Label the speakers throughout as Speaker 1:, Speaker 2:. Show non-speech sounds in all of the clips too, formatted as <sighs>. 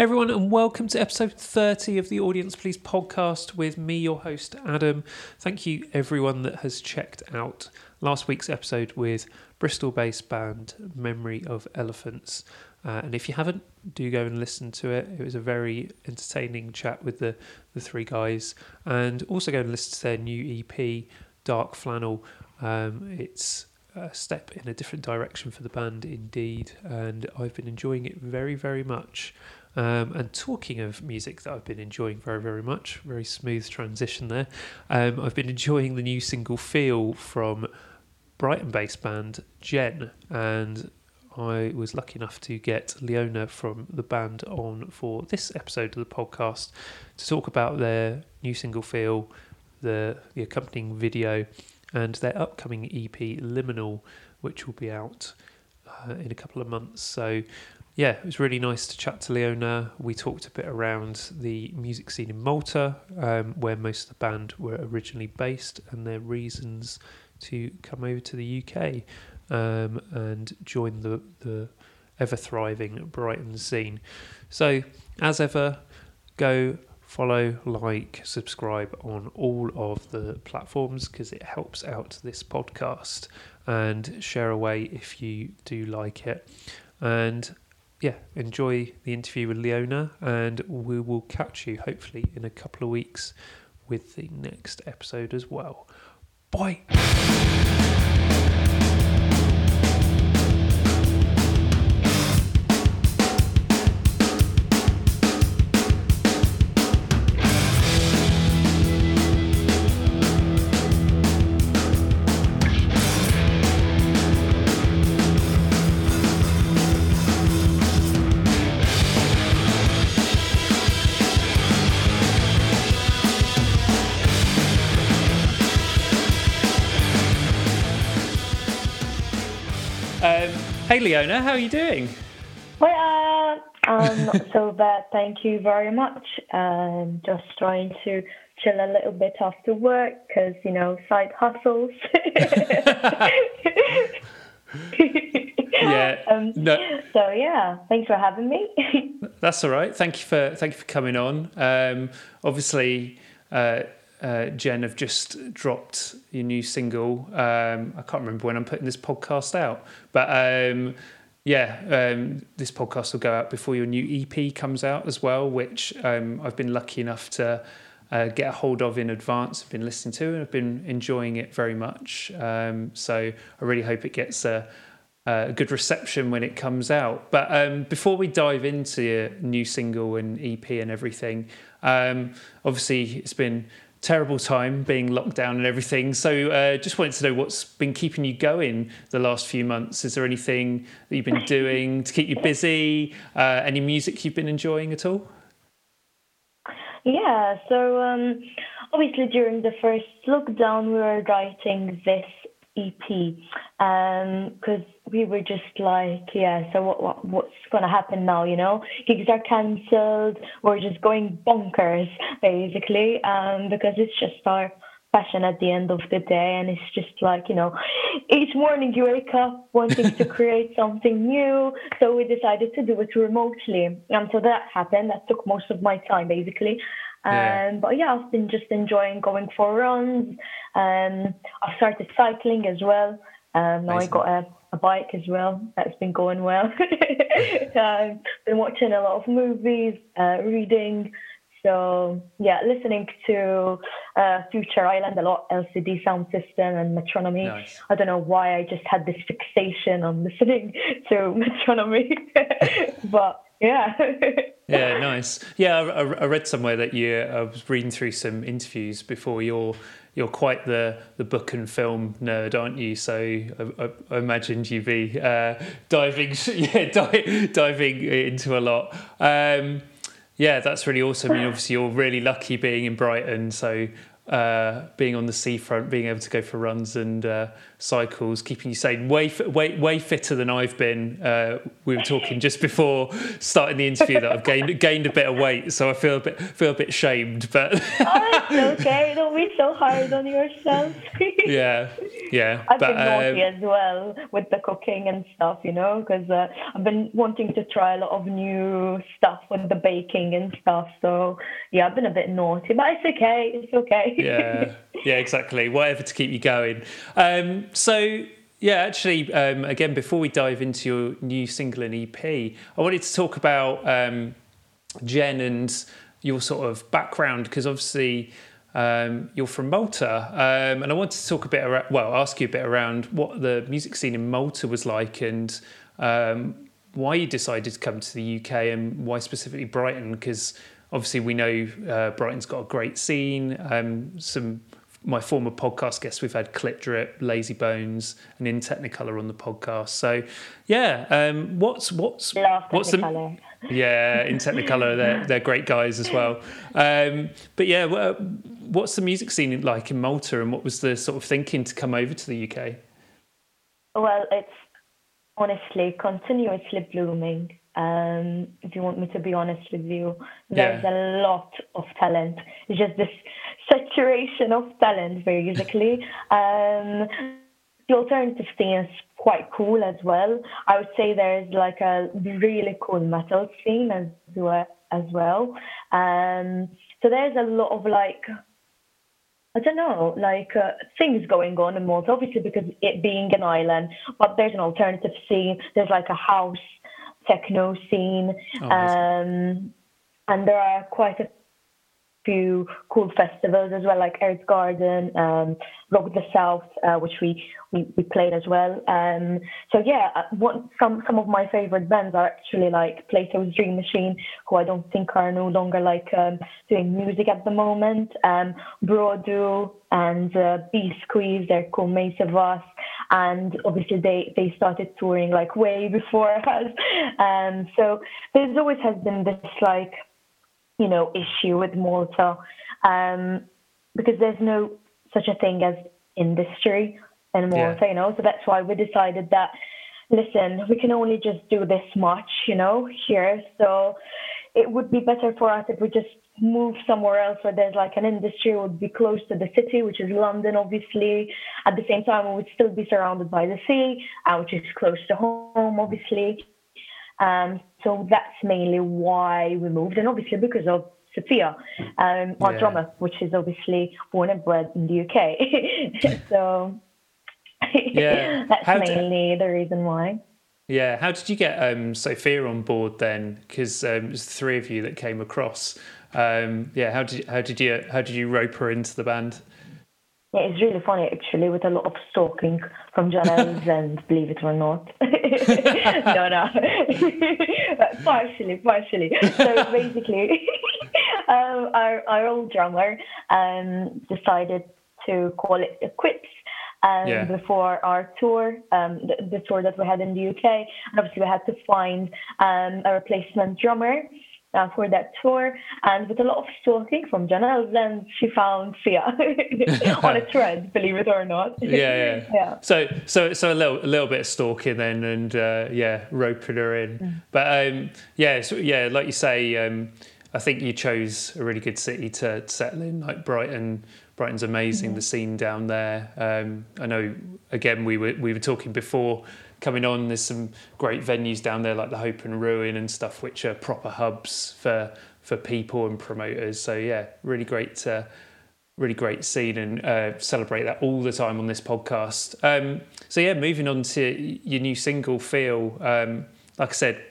Speaker 1: Everyone, and welcome to episode 30 of the Audience Please podcast with me, your host, Adam. Thank you, everyone that has checked out last week's episode with Bristol based band Memory of Elephants. Uh, and if you haven't, do go and listen to it. It was a very entertaining chat with the, the three guys. And also go and listen to their new EP, Dark Flannel. Um, it's a step in a different direction for the band, indeed. And I've been enjoying it very, very much. Um, and talking of music that I've been enjoying very, very much, very smooth transition there. Um, I've been <laughs> enjoying the new single Feel from Brighton based band Jen. And I was lucky enough to get Leona from the band on for this episode of the podcast to talk about their new single Feel, the, the accompanying video, and their upcoming EP Liminal, which will be out uh, in a couple of months. So yeah, it was really nice to chat to Leona. We talked a bit around the music scene in Malta, um, where most of the band were originally based, and their reasons to come over to the UK um, and join the, the ever thriving Brighton scene. So, as ever, go follow, like, subscribe on all of the platforms because it helps out this podcast and share away if you do like it. And yeah, enjoy the interview with Leona, and we will catch you hopefully in a couple of weeks with the next episode as well. Bye. Hey, Leona, how are you doing?
Speaker 2: Well, uh, um, not <laughs> so bad. Thank you very much. Um, just trying to chill a little bit after work because you know side hustles. <laughs>
Speaker 1: yeah. <laughs>
Speaker 2: Um,
Speaker 1: no,
Speaker 2: so yeah, thanks for having me.
Speaker 1: that's all right. Thank you for thank you for coming on. Um, obviously, uh, uh, Jen have just dropped your new single. Um, I can't remember when I'm putting this podcast out, but um, yeah, um, this podcast will go out before your new EP comes out as well, which um, I've been lucky enough to uh, get a hold of in advance. I've been listening to and I've been enjoying it very much. Um, so I really hope it gets a, a good reception when it comes out. But um, before we dive into your new single and EP and everything, obviously it's been terrible time being locked down and everything. So uh, just wanted to know what's been keeping you going the last few months. Is there anything that you've been doing to keep you busy? Uh, any music you've been enjoying at all?
Speaker 2: yeah. So um, obviously during the first lockdown, we were writing this EP um, because um, we were just like, yeah, so what, what what's going to happen now? You know, gigs are cancelled. We're just going bonkers basically um, because it's just our passion at the end of the day, and it's just like you know, each morning you wake up wanting to <laughs> create something new. So we decided to do it remotely, and so that happened. That took most of my time basically. Yeah. Um, but yeah, I've been just enjoying going for runs. Um, I've started cycling as well. Um, now I got a, a bike as well. That's been going well. <laughs> um, been watching a lot of movies, uh, reading. So yeah, listening to uh, Future Island a lot, LCD Soundsystem and Metronomy. Nice. I don't know why I just had this fixation on listening <laughs> to Metronomy, <laughs> but yeah. <laughs>
Speaker 1: yeah, nice. Yeah, I, I, read somewhere that you. I was reading through some interviews before. You're you're quite the the book and film nerd, aren't you? So I, I, I imagined you'd be uh, diving, <laughs> yeah, di- diving into a lot. Um, yeah, that's really awesome. Mean, obviously, you're really lucky being in Brighton. So uh, being on the seafront, being able to go for runs and uh, cycles, keeping you sane. Way, way, way fitter than I've been. Uh, we were talking just before starting the interview that I've gained gained a bit of weight, so I feel a bit feel a bit shamed. But
Speaker 2: oh, it's okay. Don't be so hard on yourself. <laughs>
Speaker 1: yeah, Yeah,
Speaker 2: I've but, been naughty um, as well with the cooking and stuff, you know, because uh, I've been wanting to try a lot of new stuff with the baking and stuff. So yeah, I've been a bit naughty, but it's okay. It's okay.
Speaker 1: yeah, <laughs> yeah, exactly. Whatever to keep you going. Um, so yeah, actually, um, again, before we dive into your new single and EP, I wanted to talk about um, Jen and your sort of background because obviously um, you're from Malta, um, and I wanted to talk a bit around, well, ask you a bit around what the music scene in Malta was like and um, why you decided to come to the UK and why specifically Brighton because obviously we know uh, Brighton's got a great scene, um, some my former podcast guests, we've had Clip Drip, Lazy Bones, and In Technicolor on the podcast. So, yeah, um, what's what's what's
Speaker 2: the
Speaker 1: yeah in Technicolor they're they're great guys as well. Um, but yeah, what's the music scene like in Malta, and what was the sort of thinking to come over to the UK?
Speaker 2: Well, it's honestly continuously blooming. Um, if you want me to be honest with you, there's yeah. a lot of talent. It's just this saturation of talent, basically. Um, the alternative scene is quite cool as well. I would say there's like a really cool metal scene as well. As well. Um, so there's a lot of like I don't know, like uh, things going on in Malta, obviously because it being an island, but there's an alternative scene. There's like a house techno scene, oh, um, and there are quite a cool festivals as well, like Earth Garden, um, Rock the South, uh, which we, we, we played as well. Um, so yeah, uh, what, some some of my favorite bands are actually like Plato's Dream Machine, who I don't think are no longer like um, doing music at the moment. Um, Brodu and uh, B Squeeze, they're called of Us. And obviously they, they started touring like way before <laughs> us. Um, so there's always has been this like you know, issue with Malta um, because there's no such a thing as industry in Malta, yeah. you know. So that's why we decided that, listen, we can only just do this much, you know, here. So it would be better for us if we just move somewhere else where there's like an industry would be close to the city, which is London, obviously. At the same time, we would still be surrounded by the sea, uh, which is close to home, obviously. Um, so that's mainly why we moved, and obviously because of Sophia, um, our yeah. drummer, which is obviously born and bred in the UK. <laughs> so yeah. <laughs> that's How mainly d- the reason why.
Speaker 1: Yeah, how did you get um, Sophia on board then? Because um, it was the three of you that came across. Um, yeah, how did you, how did you how did you rope her into the band?
Speaker 2: Yeah, it's really funny actually, with a lot of stalking from journalists, <laughs> and believe it or not. <laughs> no, no, <laughs> partially, partially. So basically, um, our our old drummer um, decided to call it quits um, yeah. before our tour, um, the, the, tour that we had in the UK, and obviously we had to find um, a replacement drummer uh, for that tour. And with a lot of stalking from Janelle, then she found Sia <laughs> on a <laughs> thread, believe it or not.
Speaker 1: Yeah, yeah. <laughs> yeah. So, so, so a little, a little bit of stalking then, and uh, yeah, roping her in. Mm. But um, yeah, so, yeah, like you say, um, I think you chose a really good city to settle in, like Brighton. Brighton's amazing. Mm-hmm. The scene down there. Um, I know. Again, we were we were talking before coming on. There's some great venues down there like the Hope and Ruin and stuff, which are proper hubs for for people and promoters. So yeah, really great, uh, really great scene and uh, celebrate that all the time on this podcast. Um, so yeah, moving on to your new single, Feel. Um, like I said,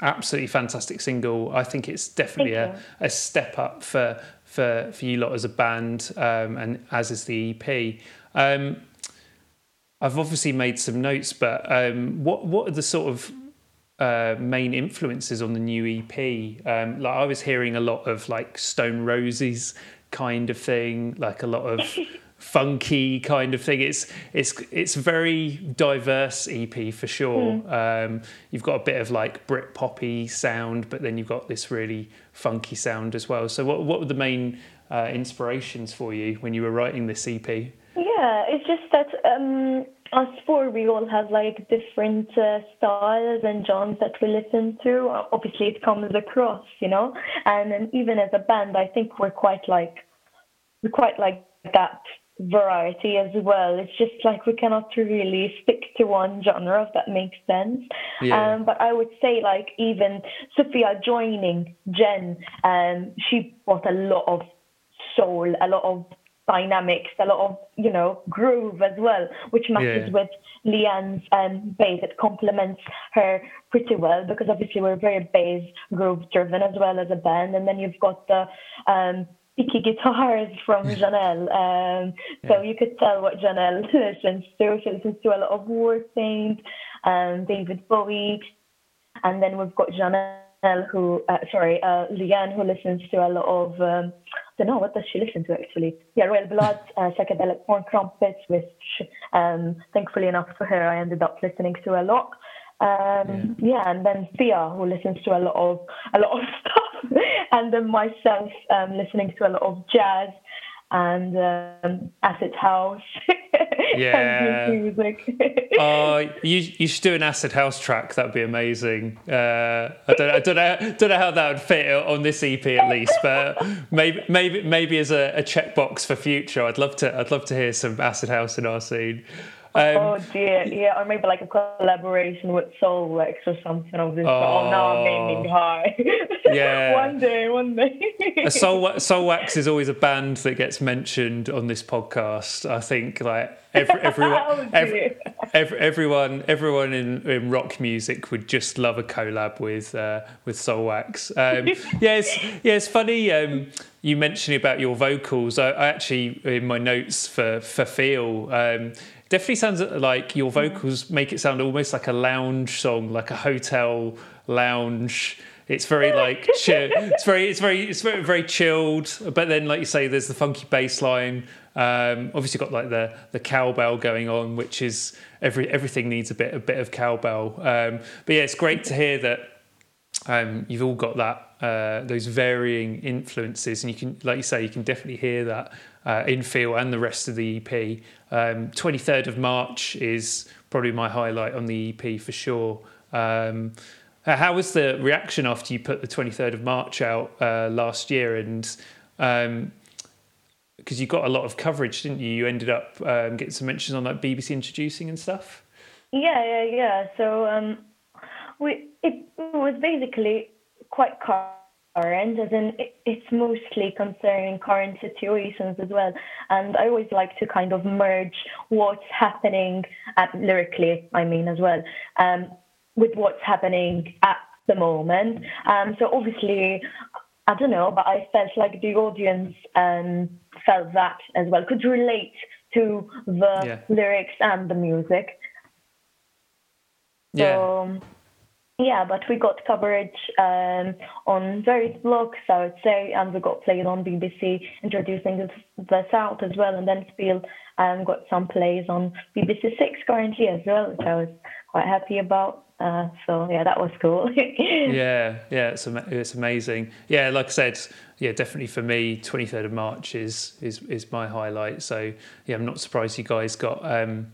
Speaker 1: absolutely fantastic single. I think it's definitely a, a step up for for for you lot as a band, um, and as is the EP. Um, I've obviously made some notes, but um, what what are the sort of uh, main influences on the new EP? Um, like I was hearing a lot of like Stone Roses kind of thing, like a lot of <laughs> funky kind of thing. It's it's it's a very diverse EP for sure. Mm. Um, you've got a bit of like Brit poppy sound, but then you've got this really funky sound as well. So what what were the main uh, inspirations for you when you were writing this EP?
Speaker 2: Yeah, it's just that um, us four, we all have like different uh, styles and genres that we listen to. Obviously, it comes across, you know. And, and even as a band, I think we're quite like we're quite like that variety as well. It's just like we cannot really stick to one genre, if that makes sense. Yeah. Um, but I would say, like, even Sophia joining Jen, um, she brought a lot of soul, a lot of dynamics, a lot of, you know, groove as well, which matches yeah. with Leanne's um, bass. It complements her pretty well because obviously we're very bass groove driven as well as a band. And then you've got the um, picky guitars from Janelle. Um, so you could tell what Janelle <laughs> listens to. She listens to a lot of Warpaint, um, David Bowie. And then we've got Janelle who, uh, sorry, uh, Leanne who listens to a lot of um, don't know what does she listen to actually. Yeah, Royal Blood, uh, Psychedelic Porn Crumpets, which um, thankfully enough for her, I ended up listening to a lot. Um, yeah. yeah. and then Thea, who listens to a lot of a lot of <laughs> stuff, and then myself um, listening to a lot of jazz and um, acid house. <laughs>
Speaker 1: yeah. music. <laughs> oh, you you should do an acid house track. That'd be amazing. Uh, I don't I don't know don't know how that would fit on this EP at least, but maybe maybe maybe as a, a checkbox for future. I'd love to I'd love to hear some acid house in our scene.
Speaker 2: Um, oh dear, yeah, or maybe like a collaboration with Soulwax or something of this. Oh, oh no, I'm aiming high. Yeah, one day, one day. <laughs>
Speaker 1: Soul Soulwax is always a band that gets mentioned on this podcast. I think like every, everyone, <laughs> oh, every, every, everyone, everyone in, in rock music would just love a collab with uh, with Soulwax. Um, <laughs> yeah, it's, yeah, it's funny. Um, you mentioning about your vocals. I, I, actually in my notes for for Feel. Um, definitely sounds like your vocals make it sound almost like a lounge song, like a hotel lounge. It's very <laughs> like chill. It's very, it's very, it's very, very chilled. But then, like you say, there's the funky bass line. Um, obviously, got like the the cowbell going on, which is every everything needs a bit a bit of cowbell. Um, but yeah, it's great to hear that um, you've all got that uh, those varying influences, and you can, like you say, you can definitely hear that uh, in Feel and the rest of the EP. Um, 23rd of March is probably my highlight on the EP for sure. Um, uh, how was the reaction after you put the 23rd of March out uh, last year? And because um, you got a lot of coverage, didn't you? You ended up um, getting some mentions on like BBC introducing and stuff.
Speaker 2: Yeah, yeah, yeah. So um, we it was basically quite current, as in it's mostly concerning current situations as well. And I always like to kind of merge what's happening at, lyrically, I mean, as well, um, with what's happening at the moment. Um, so obviously, I don't know, but I felt like the audience um, felt that as well, could relate to the yeah. lyrics and the music.
Speaker 1: Yeah. So,
Speaker 2: yeah, but we got coverage um, on various blogs, I would say, and we got played on BBC introducing the, South as well, and then Spiel um, got some plays on BBC Six currently as well, which I was quite happy about. Uh, so yeah, that was cool. <laughs>
Speaker 1: yeah, yeah, it's it's amazing. Yeah, like I said, yeah, definitely for me, twenty third of March is is is my highlight. So yeah, I'm not surprised you guys got um,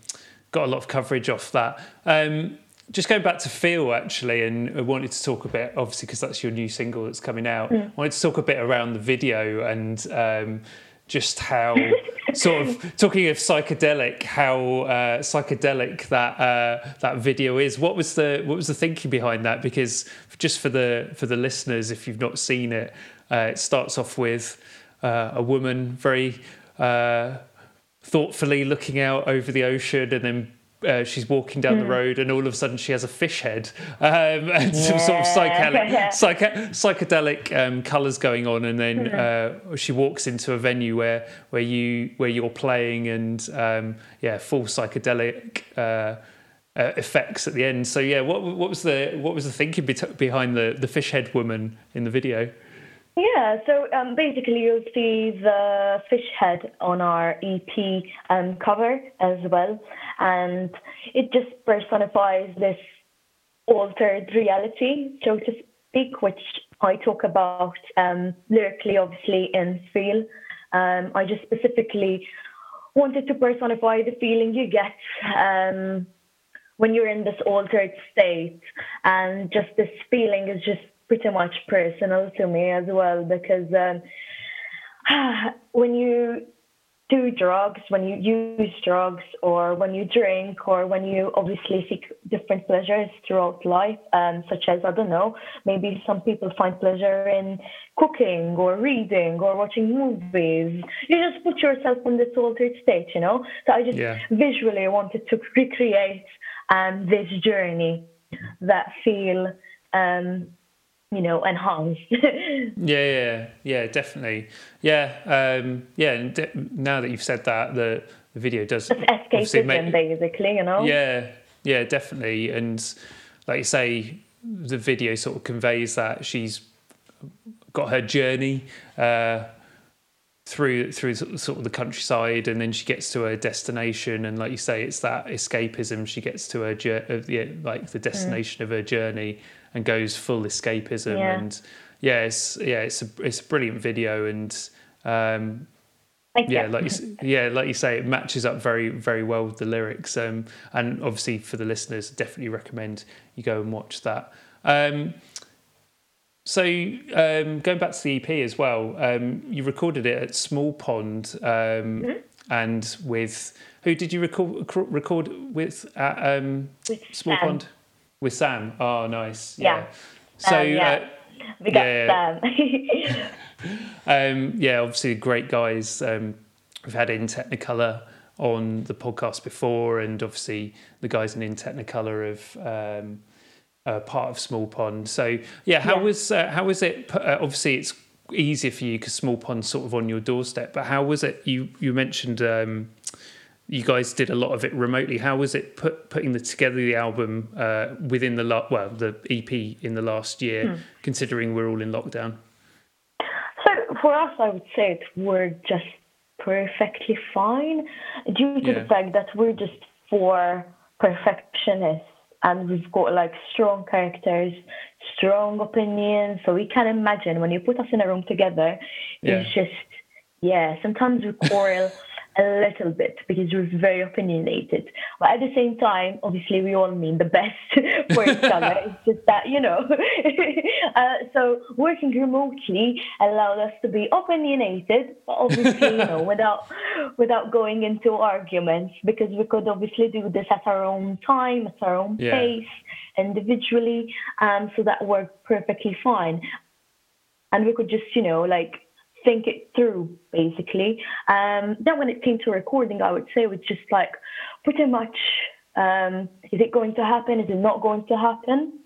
Speaker 1: got a lot of coverage off that. Um, just going back to Feel actually, and I wanted to talk a bit, obviously, because that's your new single that's coming out. Mm. I wanted to talk a bit around the video and um, just how, <laughs> sort of talking of psychedelic, how uh, psychedelic that uh, that video is. What was the what was the thinking behind that? Because just for the for the listeners, if you've not seen it, uh, it starts off with uh, a woman very uh, thoughtfully looking out over the ocean and then uh, she's walking down mm. the hmm. road and all of a sudden she has a fish head um, <laughs> and yeah. some sort of psychedelic, <laughs> psych- psychedelic um, colors going on and then mm-hmm. uh, she walks into a venue where where you where you're playing and um, yeah full psychedelic uh, uh effects at the end so yeah what what was the what was the thinking behind the the fish head woman in the video
Speaker 2: yeah, so um, basically you'll see the fish head on our EP um, cover as well, and it just personifies this altered reality, so to speak, which I talk about um, lyrically, obviously, in Feel. Um, I just specifically wanted to personify the feeling you get um, when you're in this altered state, and just this feeling is just pretty much personal to me as well because um, <sighs> when you do drugs, when you use drugs, or when you drink, or when you obviously seek different pleasures throughout life, um, such as, I don't know, maybe some people find pleasure in cooking or reading or watching movies. You just put yourself in this altered state, you know? So I just yeah. visually wanted to recreate um, this journey that feel um, you know enhanced. <laughs>
Speaker 1: Yeah yeah yeah definitely. Yeah um yeah and de- now that you've said that the the video does
Speaker 2: it's escapism make, basically you know?
Speaker 1: Yeah yeah definitely and like you say the video sort of conveys that she's got her journey uh through through sort of the countryside and then she gets to her destination and like you say it's that escapism she gets to her journey like the destination mm. of her journey and goes full escapism yeah. and yeah it's yeah it's a it's a brilliant video and um, yeah, like you, <laughs> yeah, like you say, it matches up very, very well with the lyrics. Um, and obviously for the listeners, definitely recommend you go and watch that. Um, so um, going back to the EP as well, um, you recorded it at Small Pond, um, mm-hmm. and with who did you record record with at um, Small
Speaker 2: Sam.
Speaker 1: Pond? With Sam. Oh, nice. Yeah.
Speaker 2: yeah. So um, yeah. Uh, we got yeah.
Speaker 1: Sam. <laughs> Um, yeah, obviously great guys. we've had in Technicolor on the podcast before, and obviously the guys in in Technicolor have uh, part of Small Pond. So yeah, how yeah. was uh, how was it? Uh, obviously, it's easier for you because Small Pond's sort of on your doorstep. But how was it? You you mentioned um, you guys did a lot of it remotely. How was it put, putting the, together the album uh, within the la- well the EP in the last year, hmm. considering we're all in lockdown?
Speaker 2: So for us, I would say it we're just perfectly fine due to yeah. the fact that we're just four perfectionists and we've got like strong characters, strong opinions. So we can imagine when you put us in a room together, yeah. it's just yeah. Sometimes we quarrel a little bit because we're very opinionated. But at the same time, obviously, we all mean the best <laughs> for each other. <laughs> It's just that, you know. <laughs> uh, so working remotely allowed us to be opinionated, but obviously, you know, without without going into arguments because we could obviously do this at our own time, at our own yeah. pace, individually. Um, so that worked perfectly fine. And we could just, you know, like think it through basically. Um, then when it came to recording, I would say it was just like pretty much um, is it going to happen? Is it not going to happen?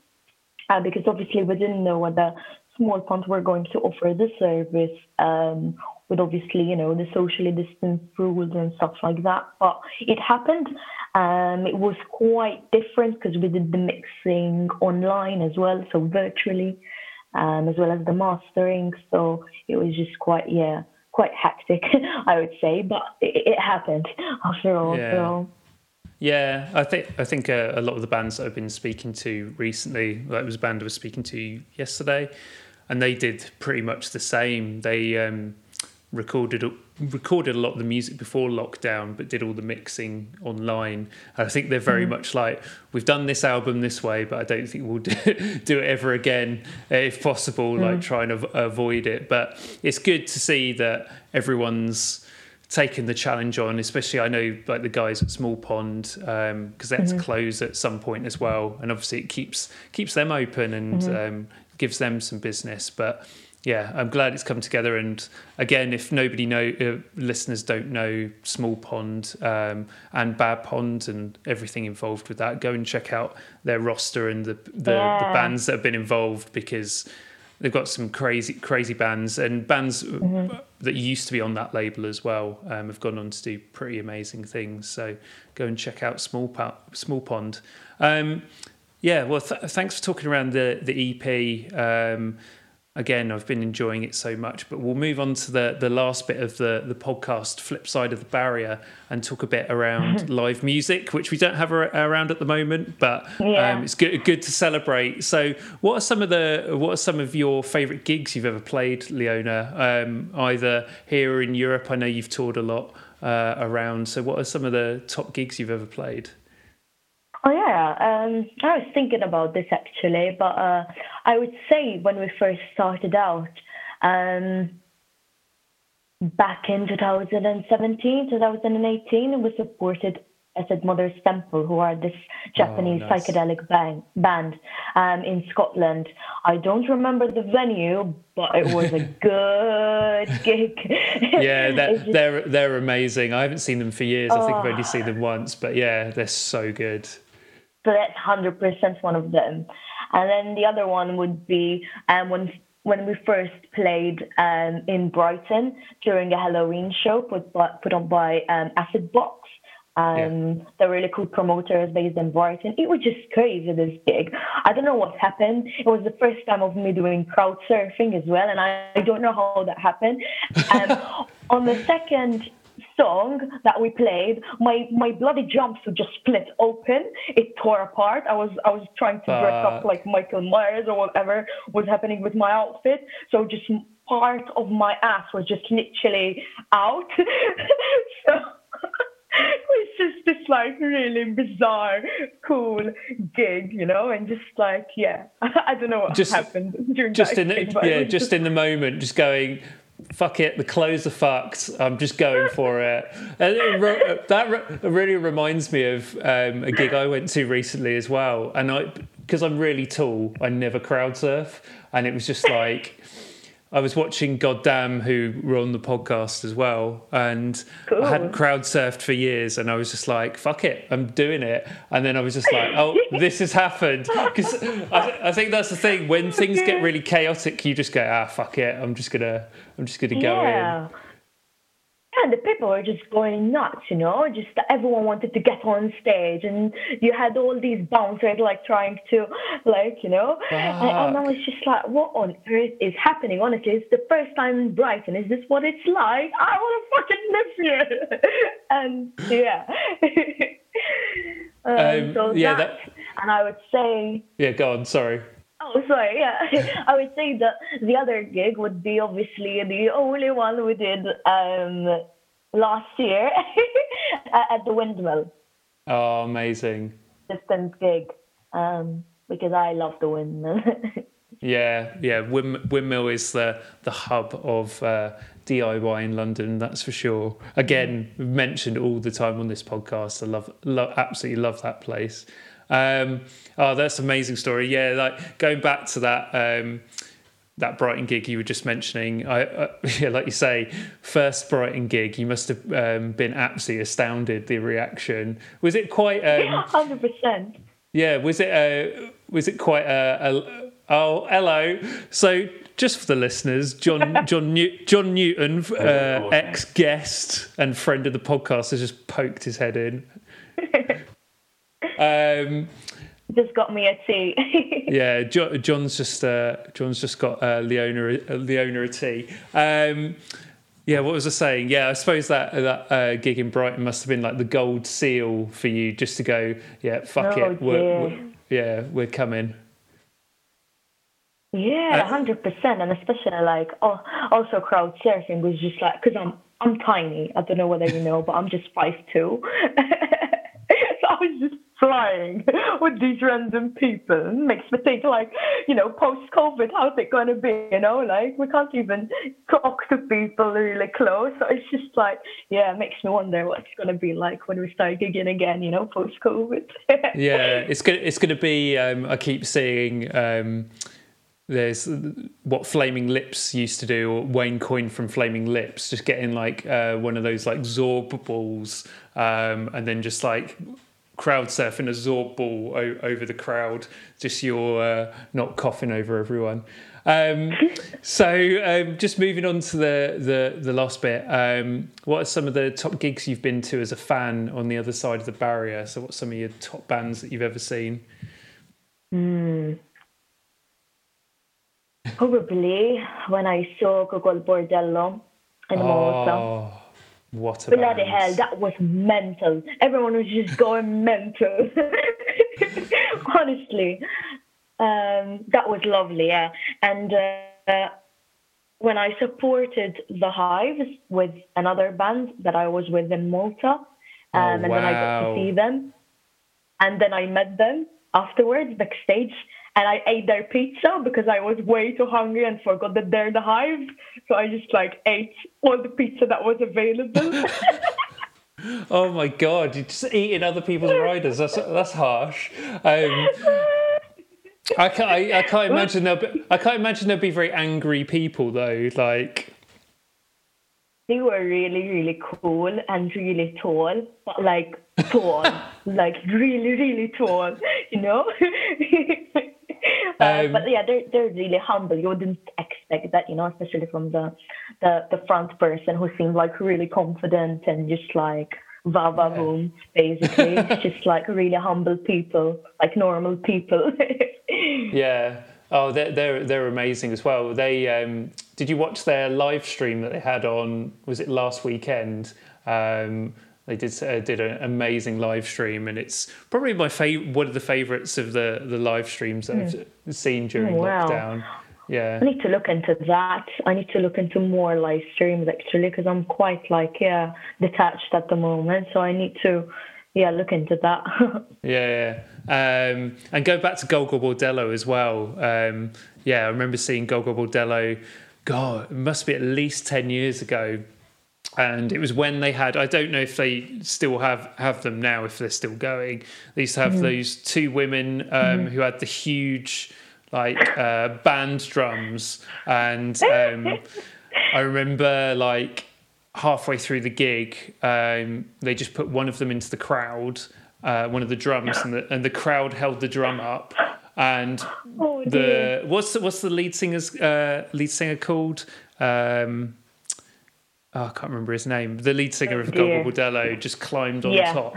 Speaker 2: Uh, because obviously we didn't know whether small ponds were going to offer the service um, with obviously you know the socially distanced rules and stuff like that. But it happened. Um, it was quite different because we did the mixing online as well, so virtually um, as well as the mastering. So it was just quite, yeah, quite hectic, <laughs> I would say, but it, it happened <laughs> after all. Yeah. So.
Speaker 1: Yeah, I think I think uh, a lot of the bands that I've been speaking to recently, like was a band I was speaking to yesterday, and they did pretty much the same. They um, recorded recorded a lot of the music before lockdown, but did all the mixing online. And I think they're very mm. much like we've done this album this way, but I don't think we'll <laughs> do, do it ever again if possible. Mm. Like trying to avoid it, but it's good to see that everyone's taken the challenge on. Especially, I know like the guys at Small Pond because um, that's mm-hmm. closed at some point as well, and obviously it keeps keeps them open and mm-hmm. um, gives them some business, but yeah, I'm glad it's come together. And again, if nobody know, uh, listeners don't know Small Pond um, and Bad Pond and everything involved with that, go and check out their roster and the the, yeah. the bands that have been involved because they've got some crazy crazy bands and bands mm-hmm. that used to be on that label as well um, have gone on to do pretty amazing things. So go and check out Small pa- Small Pond. Um, yeah, well, th- thanks for talking around the the EP. Again, I've been enjoying it so much. But we'll move on to the the last bit of the the podcast, flip side of the barrier, and talk a bit around <laughs> live music, which we don't have around at the moment, but yeah. um, it's good good to celebrate. So, what are some of the what are some of your favourite gigs you've ever played, Leona? Um, either here or in Europe. I know you've toured a lot uh, around. So, what are some of the top gigs you've ever played?
Speaker 2: Oh yeah, um, I was thinking about this actually, but uh, I would say when we first started out, um, back in 2017, 2018, we supported Acid Mothers Temple, who are this Japanese
Speaker 1: Oh, nice.
Speaker 2: psychedelic band, band um, in Scotland. I don't remember the venue, but it was a <laughs> good gig.
Speaker 1: Yeah, <laughs> they're,
Speaker 2: just-
Speaker 1: they're they're amazing. I haven't seen them for years. I think I've only
Speaker 2: Oh.
Speaker 1: seen them once, but yeah, they're so good.
Speaker 2: So that's hundred percent one of them. And then the other one would be um, when when we first played um, in Brighton during a Halloween show put by, put on by um, Acid Box. Um, The really cool promoters based in Brighton. It was just crazy this gig. I don't know what happened. It was the first time of me doing crowd surfing as well, and I, I don't know how that happened. <laughs> Um, on the second song that we played, my my bloody jumpsuit just split open. It tore apart. I was I was trying to dress up like Michael Myers or whatever was happening with my outfit. So just part of my ass was just literally out. <laughs> so <laughs> it was just this like really bizarre, cool gig, you know, and just like yeah, <laughs> I don't know what
Speaker 1: Just-
Speaker 2: happened during
Speaker 1: Just
Speaker 2: that
Speaker 1: in the,
Speaker 2: gig, but
Speaker 1: yeah, just in the moment, just going. Fuck it, the clothes are fucked. I'm just going for it. And it re- that re- really reminds me of um, a gig I went to recently as well. And I, because I'm really tall, I never crowd surf. And it was just like, I was watching Goddamn, who were on the podcast as well, and I hadn't
Speaker 2: Cool.
Speaker 1: crowd surfed for years, and I was just like, "Fuck it, I'm doing it." And then I was just like, "Oh, <laughs> this has happened." Because I, I think that's the thing when things get really chaotic, you just go, "Ah, fuck it, I'm just gonna, I'm just gonna go in."
Speaker 2: And the people were just going nuts, you know, just everyone wanted to get on stage and you had all these bouncers like trying to like, you know, and, and I was just like, what on earth is happening? Honestly, it's the first time in Brighton. Is this what it's like? I want to fucking live here. <laughs> and yeah. <laughs> um,
Speaker 1: Um,
Speaker 2: so
Speaker 1: yeah,
Speaker 2: that,
Speaker 1: that-
Speaker 2: and I would say
Speaker 1: Yeah, go on. Sorry.
Speaker 2: Oh, sorry. Yeah, <laughs> I would say that the other gig would be obviously the only one we did um, last year <laughs> at the Windmill
Speaker 1: Oh, amazing.
Speaker 2: distance gig um, because I love the Windmill. <laughs>
Speaker 1: Yeah, yeah. Wim, Windmill is the the hub of uh, DIY in London. That's for sure. Again, mentioned all the time on this podcast. I love, love, absolutely love that place. Um, oh, that's an amazing story. Yeah, like going back to that. Um, that Brighton gig you were just mentioning, I, uh, <laughs> yeah, like you say, first Brighton gig, you must have um, been absolutely astounded. The reaction was it quite? Um,
Speaker 2: Hundred percent.
Speaker 1: yeah, was it uh, was it quite a, a oh hello? So just for the listeners, John <laughs> John New, John Newton, uh, ex guest and friend of the podcast, has just poked his head in. <laughs> Um,
Speaker 2: Just got me a tea. <laughs>
Speaker 1: yeah, John's just uh, John's just got uh, Leona uh, Leona a tea. Um, yeah, what was I saying? Yeah, I suppose that that uh, gig in Brighton must have been like the gold seal for you, just to go. Yeah, fuck
Speaker 2: Oh,
Speaker 1: it. We're, we're, yeah, we're coming.
Speaker 2: Yeah,
Speaker 1: Uh,
Speaker 2: hundred percent, and especially like oh, also crowd surfing was just like because I'm I'm tiny. I don't know whether you know, but I'm just five two. <laughs> so I was just flying <laughs> with these random people. It makes me think like you know post COVID, how's it going to be? You know, like we can't even talk to people really close. So it's just like yeah, it makes me wonder what's going to be like when we start gigging again. You know, post COVID. <laughs>
Speaker 1: yeah, it's gonna it's gonna be. Um, I keep seeing. Um, there's what Flaming Lips used to do, or Wayne Coyne from Flaming Lips, just getting like uh, one of those like Zorb balls, um, and then just like crowd surfing a Zorb ball o- over the crowd, just you're uh, not coughing over everyone. Um, <laughs> so um, just moving on to the the, the last bit, um, what are some of the top gigs you've been to as a fan on the other side of the barrier? So what's some of your top bands that you've ever seen?
Speaker 2: Hmm. Probably when I saw Gogol Bordello in Malta.
Speaker 1: What a
Speaker 2: Bloody hell, that was mental. Everyone was just going <laughs> mental. <laughs> Honestly, um, that was lovely, yeah. And uh, when I supported the Hives with another band that I was with in Malta, um,
Speaker 1: Oh,
Speaker 2: and then I got to see them, and then I met them afterwards backstage, and I ate their pizza because I was way too hungry and forgot that they're the hive. So I just like ate all the pizza that was available. <laughs>
Speaker 1: oh my god! You're just eating other people's riders. That's that's harsh. Um, I can't. I, I can't imagine there. I can't imagine there'll be very angry people though. Like
Speaker 2: they were really, really cool and really tall, but like tall, <laughs> like really, really tall, you know. <laughs> uh, um, but yeah, they're they're really humble. You wouldn't expect that, you know, especially from the the the front person who seemed like really confident and just like va va boom, basically. <laughs> just like really humble people, like normal people. <laughs>
Speaker 1: yeah. Oh, they're, they're they're amazing as well. They um, did you watch their live stream that they had on? Was it last weekend? Um, they did uh, did an amazing live stream, and it's probably my favorite, one of the favorites of the the live streams that mm. I've seen during oh, wow. lockdown. Yeah,
Speaker 2: I need to look into that. I need to look into more live streams actually, because I'm quite like yeah detached at the moment. So I need to yeah look into that. <laughs>
Speaker 1: yeah, yeah. Um, and go back to Gogol Bordello as well. Um, yeah, I remember seeing Gogol Bordello. God, it must be at least ten years ago and it was when they had i don't know if they still have have them now if they're still going. They used to have mm. those two women um, mm. who had the huge like uh, band drums. And um, <laughs> i remember like halfway through the gig um, they just put one of them into the crowd uh, one of the drums and the, and the crowd held the drum up. And oh, the what's the, what's the lead singer's uh, lead singer called? Um, oh, I can't remember his name. The lead singer of Bordello just climbed on yeah. top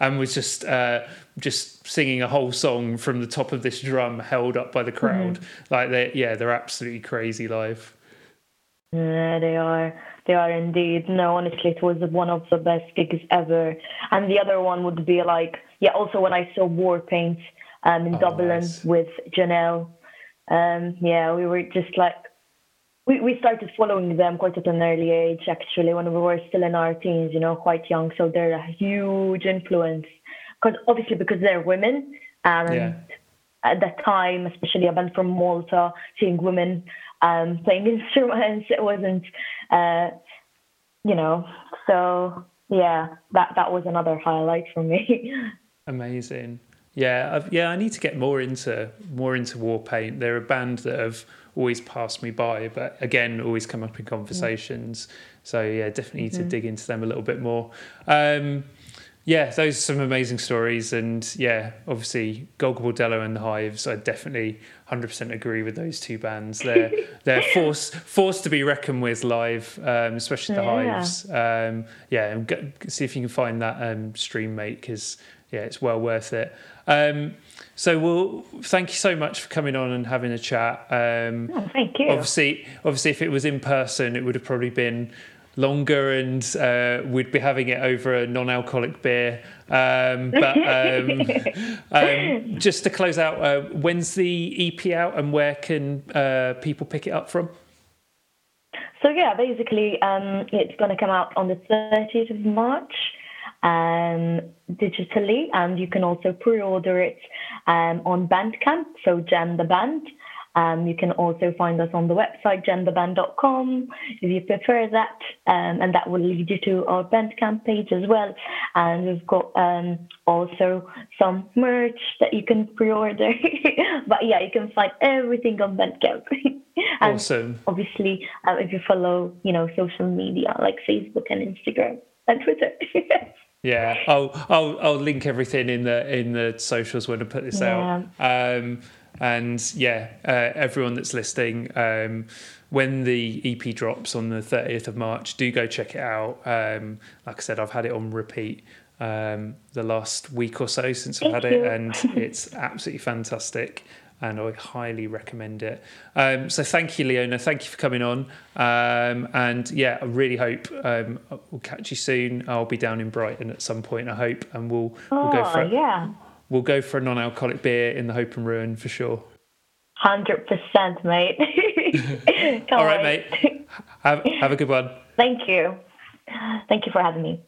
Speaker 1: and was just uh, just singing a whole song from the top of this drum held up by the crowd. Mm-hmm. Like they, yeah, they're absolutely crazy live.
Speaker 2: Yeah, they are. They are indeed. No, honestly, it was one of the best gigs ever. And the other one would be like, yeah, also when I saw Warpaint um, in oh, Dublin nice. with Janelle. Um, yeah, we were just like we, we started following them quite at an early age, actually, when we were still in our teens, you know, quite young. So they're a huge influence. Because obviously, because they're women, and yeah. at that time, especially a band from Malta, seeing women um, playing <laughs> instruments, it wasn't, uh, you know. So yeah, that that was another highlight for me. <laughs>
Speaker 1: Amazing. Yeah, I've, yeah. I need to get more into more into Warpaint. They're a band that have always passed me by, but again, always come up in conversations. Yeah. So yeah, definitely need mm-hmm. to dig into them a little bit more. Um, yeah, those are some amazing stories, and yeah, obviously Bordello and the Hives. I definitely 100% agree with those two bands. They're <laughs> they're forced forced to be reckoned with live, um, especially the yeah. Hives. Um, yeah, and go, see if you can find that um, stream, mate, because yeah, it's well worth it. Um, so we'll thank you so much for coming on and having a chat.
Speaker 2: Um, oh, thank you.
Speaker 1: Obviously, obviously, if it was in person, it would have probably been longer, and uh, we'd be having it over a non-alcoholic beer. Um, but <laughs> um, um, just to close out, uh, when's the EP out, and where can uh, people pick it up from?
Speaker 2: So yeah, basically, um, it's going to come out on the 30th of March um, digitally, and you can also pre-order it um, on Bandcamp, so Jam the Band. Um, you can also find us on the website jamtheband.com if you prefer that, um, and that will lead you to our Bandcamp page as well. And we've got um, also some merch that you can pre-order. <laughs> but yeah, you can find everything on Bandcamp. <laughs>
Speaker 1: and awesome.
Speaker 2: Obviously, uh, if you follow, you know, social media like Facebook and Instagram and Twitter. <laughs>
Speaker 1: Yeah, I'll I'll I'll link everything in the in the socials when I put this yeah. out. Um, and yeah, uh, everyone that's listening, um, when the EP drops on the 30th of March, do go check it out. Um, like I said, I've had it on repeat um, the last week or so since I've had it, and <laughs> it's absolutely fantastic and I highly recommend it. Um, so thank you, Leona. Thank you for coming on. Um, and yeah, I really hope um, we'll catch you soon. I'll be down in Brighton at some point, I hope, and we'll
Speaker 2: oh,
Speaker 1: we'll go
Speaker 2: for
Speaker 1: yeah. We'll go for a non-alcoholic beer in the Hope and Ruin for sure.
Speaker 2: Hundred percent, mate. <laughs>
Speaker 1: All right, mate. Have have a good one.
Speaker 2: Thank you. Thank you for having me.